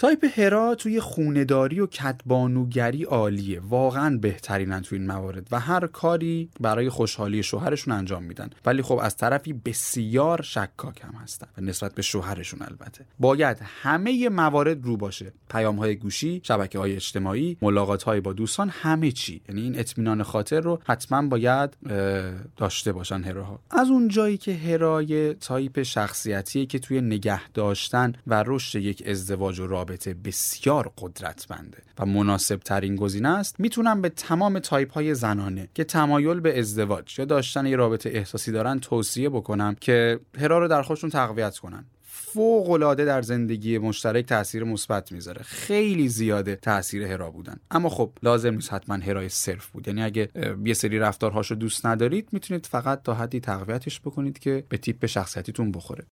تایپ هرا توی خونداری و کدبانوگری عالیه. واقعا بهترینن تو این موارد و هر کاری برای خوشحالی شوهرشون انجام میدن. ولی خب از طرفی بسیار شکاک هم هستن و نسبت به شوهرشون البته. باید همه موارد رو باشه. پیام های گوشی شبکه های اجتماعی ملاقات های با دوستان همه چی. یعنی این اطمینان خاطر رو حتما باید داشته باشن هراها. از اون جایی که هرای تایپ شخصیتی که توی نگه داشتن و رشد یک ازدواج و رابطه بسیار قدرتمنده و مناسب ترین گزینه است. می‌تونم به تمام تایپ های زنانه که تمایل به ازدواج یا داشتن یه رابطه احساسی دارن توصیه بکنم که هرا رو در خودشون تقویت کنن. فوق العاده در زندگی مشترک تاثیر مثبت می‌ذاره. خیلی زیاده تاثیر هرا بودن. اما خب لازم نیست حتما هرای صرف بود. یعنی اگه یه سری رفتارهاشو دوست ندارید می‌تونید فقط تا حدی تقویتش بکنید که به تیپ شخصیتیتون بخوره.